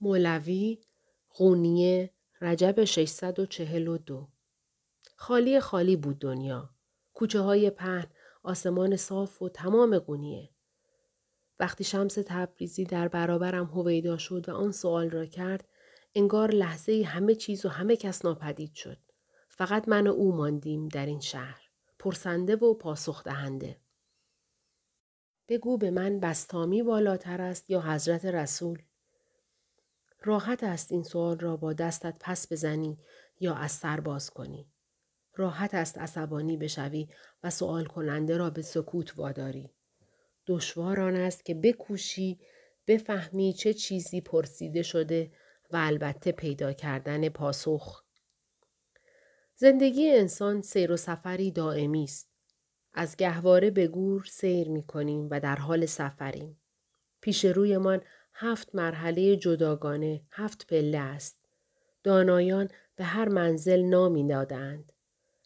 مولوی قونیه رجب 642 خالی خالی بود دنیا. کوچه های پهن، آسمان صاف و تمام قونیه. وقتی شمس تبریزی در برابرم هویدا شد و آن سوال را کرد انگار لحظه همه چیز و همه کس ناپدید شد. فقط من و او ماندیم در این شهر. پرسنده و پاسخ دهنده. بگو به من بستامی بالاتر است یا حضرت رسول؟ راحت است این سوال را با دستت پس بزنی یا از سر باز کنی. راحت است عصبانی بشوی و سوال کننده را به سکوت واداری. دشوار آن است که بکوشی بفهمی چه چیزی پرسیده شده و البته پیدا کردن پاسخ. زندگی انسان سیر و سفری دائمی است. از گهواره به گور سیر می کنیم و در حال سفریم. پیش رویمان هفت مرحله جداگانه، هفت پله است. دانایان به هر منزل نامی دادند.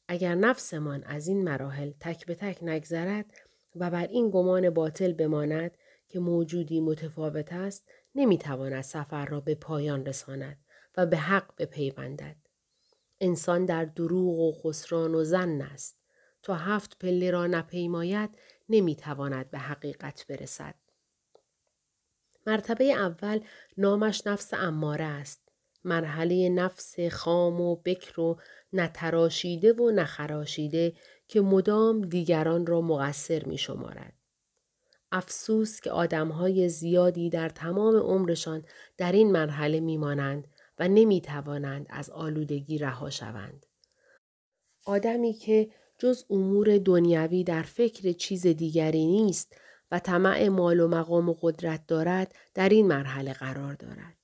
اگر نفسمان از این مراحل تک به تک نگذرد و بر این گمان باطل بماند که موجودی متفاوت است نمی‌تواند سفر را به پایان رساند و به حق بپیوندد انسان در دروغ و خسران و زن است تا هفت پله را نپیماید نمی‌تواند به حقیقت برسد مرتبه اول نامش نفس اماره است مرحله نفس خام و بکر و نتراشیده و نخراشیده که مدام دیگران را مقصر می شمارد. افسوس که آدمهای زیادی در تمام عمرشان در این مرحله میمانند و نمی توانند از آلودگی رها شوند. آدمی که جز امور دنیوی در فکر چیز دیگری نیست و طمع مال و مقام و قدرت دارد در این مرحله قرار دارد.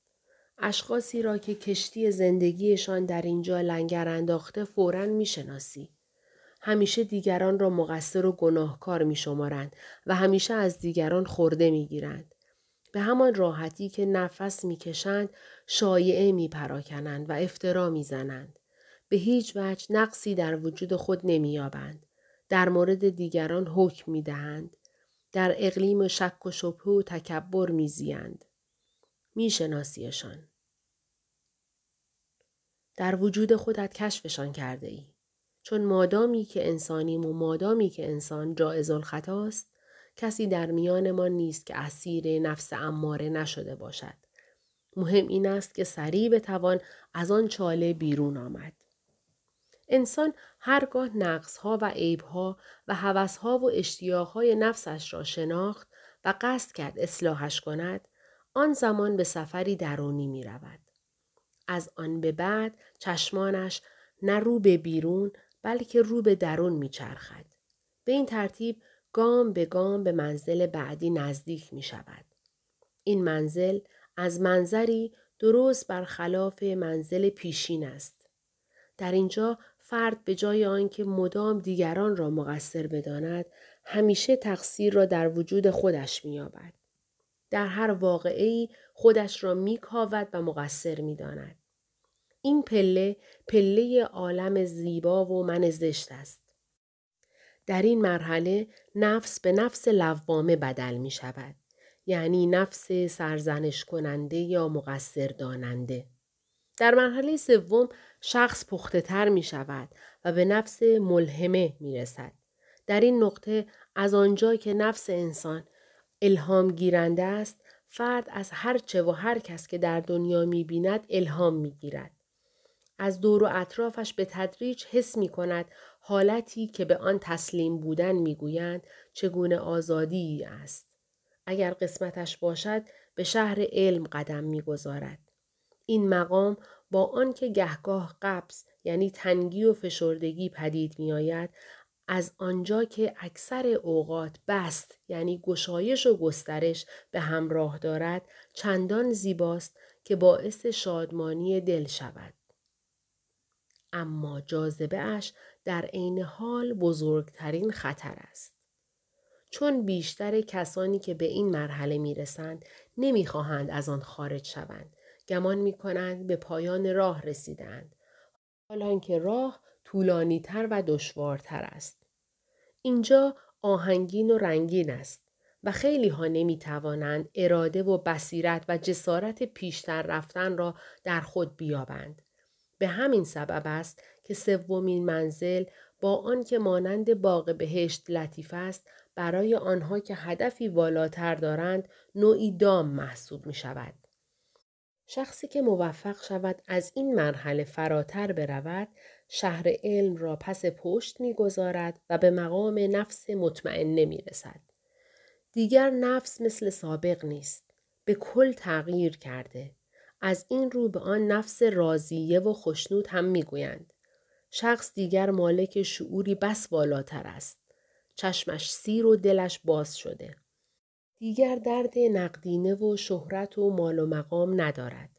اشخاصی را که کشتی زندگیشان در اینجا لنگر انداخته فورا می‌شناسی. همیشه دیگران را مقصر و گناهکار می شمارند و همیشه از دیگران خورده می گیرند. به همان راحتی که نفس می کشند شایعه می پراکنند و افترا می زنند. به هیچ وجه نقصی در وجود خود نمی یابند. در مورد دیگران حکم می دهند. در اقلیم شک و شبه و تکبر می زیند. می شناسیشان. در وجود خودت کشفشان کرده ای. چون مادامی که انسانیم و مادامی که انسان جائز الخطاست کسی در میانمان نیست که اسیر نفس اماره نشده باشد. مهم این است که سریع بتوان از آن چاله بیرون آمد. انسان هرگاه نقصها و عیبها و هوسها و اشتیاقهای نفسش را شناخت و قصد کرد اصلاحش کند آن زمان به سفری درونی می رود. از آن به بعد چشمانش نه رو به بیرون بلکه رو به درون می چرخد. به این ترتیب گام به گام به منزل بعدی نزدیک می شود. این منزل از منظری درست برخلاف منزل پیشین است. در اینجا فرد به جای آنکه مدام دیگران را مقصر بداند همیشه تقصیر را در وجود خودش مییابد در هر واقعی خودش را میکاود و مقصر می‌داند این پله پله عالم زیبا و من زشت است. در این مرحله نفس به نفس لوامه بدل می شود. یعنی نفس سرزنش کننده یا مقصر داننده. در مرحله سوم شخص پخته تر می شود و به نفس ملهمه می رسد. در این نقطه از آنجا که نفس انسان الهام گیرنده است فرد از هر چه و هر کس که در دنیا می بیند الهام می گیرد. از دور و اطرافش به تدریج حس می کند حالتی که به آن تسلیم بودن می گویند چگونه آزادی است. اگر قسمتش باشد به شهر علم قدم می گذارد. این مقام با آنکه گهگاه قبض یعنی تنگی و فشردگی پدید می آید از آنجا که اکثر اوقات بست یعنی گشایش و گسترش به همراه دارد چندان زیباست که باعث شادمانی دل شود. اما جاذبه اش در عین حال بزرگترین خطر است. چون بیشتر کسانی که به این مرحله می رسند نمی خواهند از آن خارج شوند. گمان می کنند به پایان راه رسیدند. حالان که راه طولانی تر و دشوارتر است. اینجا آهنگین و رنگین است و خیلی ها نمی توانند اراده و بصیرت و جسارت پیشتر رفتن را در خود بیابند. به همین سبب است که سومین منزل با آنکه مانند باغ بهشت لطیف است برای آنها که هدفی والاتر دارند نوعی دام محسوب می شود. شخصی که موفق شود از این مرحله فراتر برود شهر علم را پس پشت می‌گذارد و به مقام نفس مطمئنه می رسد. دیگر نفس مثل سابق نیست. به کل تغییر کرده. از این رو به آن نفس راضیه و خشنود هم می‌گویند. شخص دیگر مالک شعوری بس بالاتر است. چشمش سیر و دلش باز شده. دیگر درد نقدینه و شهرت و مال و مقام ندارد.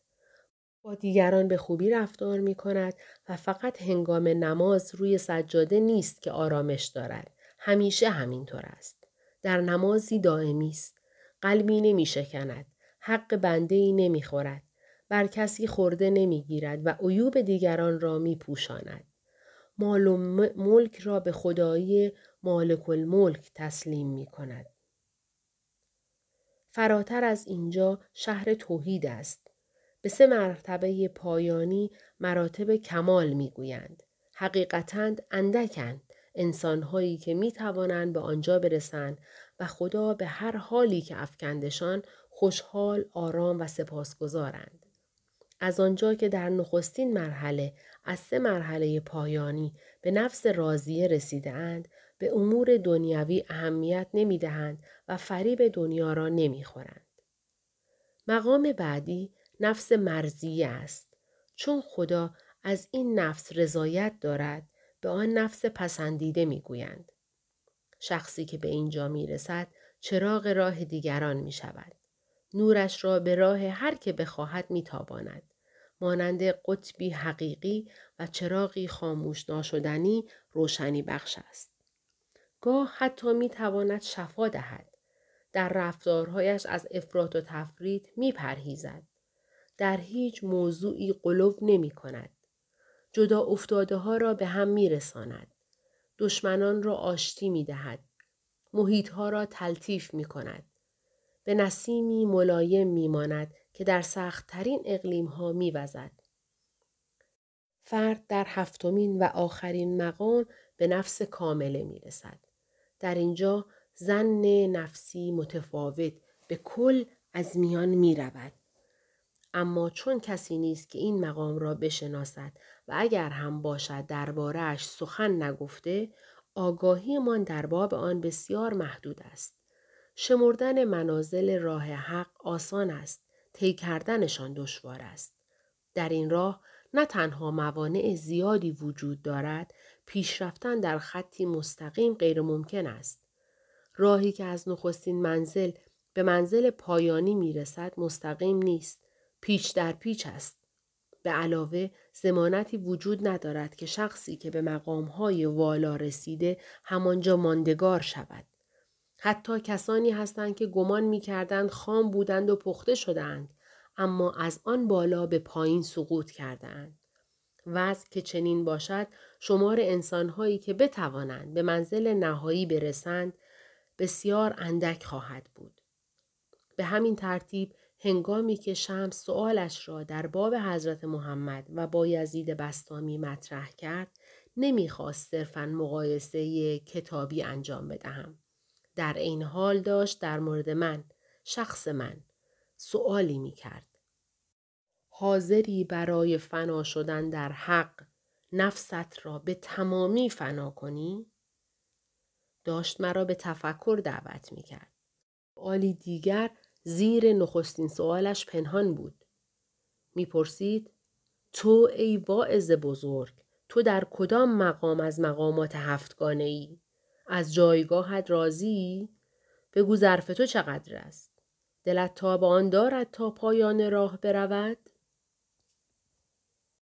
با دیگران به خوبی رفتار می کند و فقط هنگام نماز روی سجاده نیست که آرامش دارد. همیشه همینطور است. در نمازی دائمی است. قلبی نمی شکند. حق بنده ای نمی خورد. بر کسی خورده نمی گیرد و عیوب دیگران را می پوشاند. مال و ملک را به خدایی مالک الملک تسلیم می کند. فراتر از اینجا شهر توحید است. به سه مرتبه پایانی مراتب کمال می گویند. حقیقتا اندکند انسانهایی که می توانند به آنجا برسند و خدا به هر حالی که افکندشان خوشحال، آرام و سپاسگزارند. از آنجا که در نخستین مرحله از سه مرحله پایانی به نفس راضیه رسیده اند به امور دنیوی اهمیت نمی دهند و فریب دنیا را نمی خورند. مقام بعدی نفس مرزیه است. چون خدا از این نفس رضایت دارد به آن نفس پسندیده می گویند. شخصی که به اینجا می رسد چراغ راه دیگران می شود. نورش را به راه هر که بخواهد می تاباند. مانند قطبی حقیقی و چراغی خاموش ناشدنی روشنی بخش است. گاه حتی می تواند شفا دهد. در رفتارهایش از افراط و تفرید می پرهیزد. در هیچ موضوعی قلوب نمی کند. جدا افتاده ها را به هم می رساند. دشمنان را آشتی می دهد. محیط ها را تلطیف می کند. به نسیمی ملایم می ماند که در سختترین اقلیم ها می وزد. فرد در هفتمین و آخرین مقام به نفس کامله می رسد. در اینجا زن نفسی متفاوت به کل از میان می رود. اما چون کسی نیست که این مقام را بشناسد و اگر هم باشد دربارهش سخن نگفته آگاهیمان در باب آن بسیار محدود است. شمردن منازل راه حق آسان است. طی کردنشان دشوار است. در این راه نه تنها موانع زیادی وجود دارد پیشرفتن در خطی مستقیم غیر ممکن است. راهی که از نخستین منزل به منزل پایانی می رسد مستقیم نیست. پیچ در پیچ است. به علاوه زمانتی وجود ندارد که شخصی که به مقامهای والا رسیده همانجا ماندگار شود. حتی کسانی هستند که گمان می کردند خام بودند و پخته شدند اما از آن بالا به پایین سقوط کردند. وضع که چنین باشد شمار انسانهایی که بتوانند به منزل نهایی برسند بسیار اندک خواهد بود. به همین ترتیب هنگامی که شمس سوالش را در باب حضرت محمد و با یزید بستامی مطرح کرد نمی‌خواست صرفا مقایسه کتابی انجام بدهم. در این حال داشت در مورد من شخص من سوالی می کرد. حاضری برای فنا شدن در حق نفست را به تمامی فنا کنی؟ داشت مرا به تفکر دعوت می کرد. سوالی دیگر زیر نخستین سوالش پنهان بود. می‌پرسید تو ای واعظ بزرگ تو در کدام مقام از مقامات هفتگانه ای؟ از جایگاهت راضی؟ بگو ظرف تو چقدر است؟ دلت تا آن دارد تا پایان راه برود؟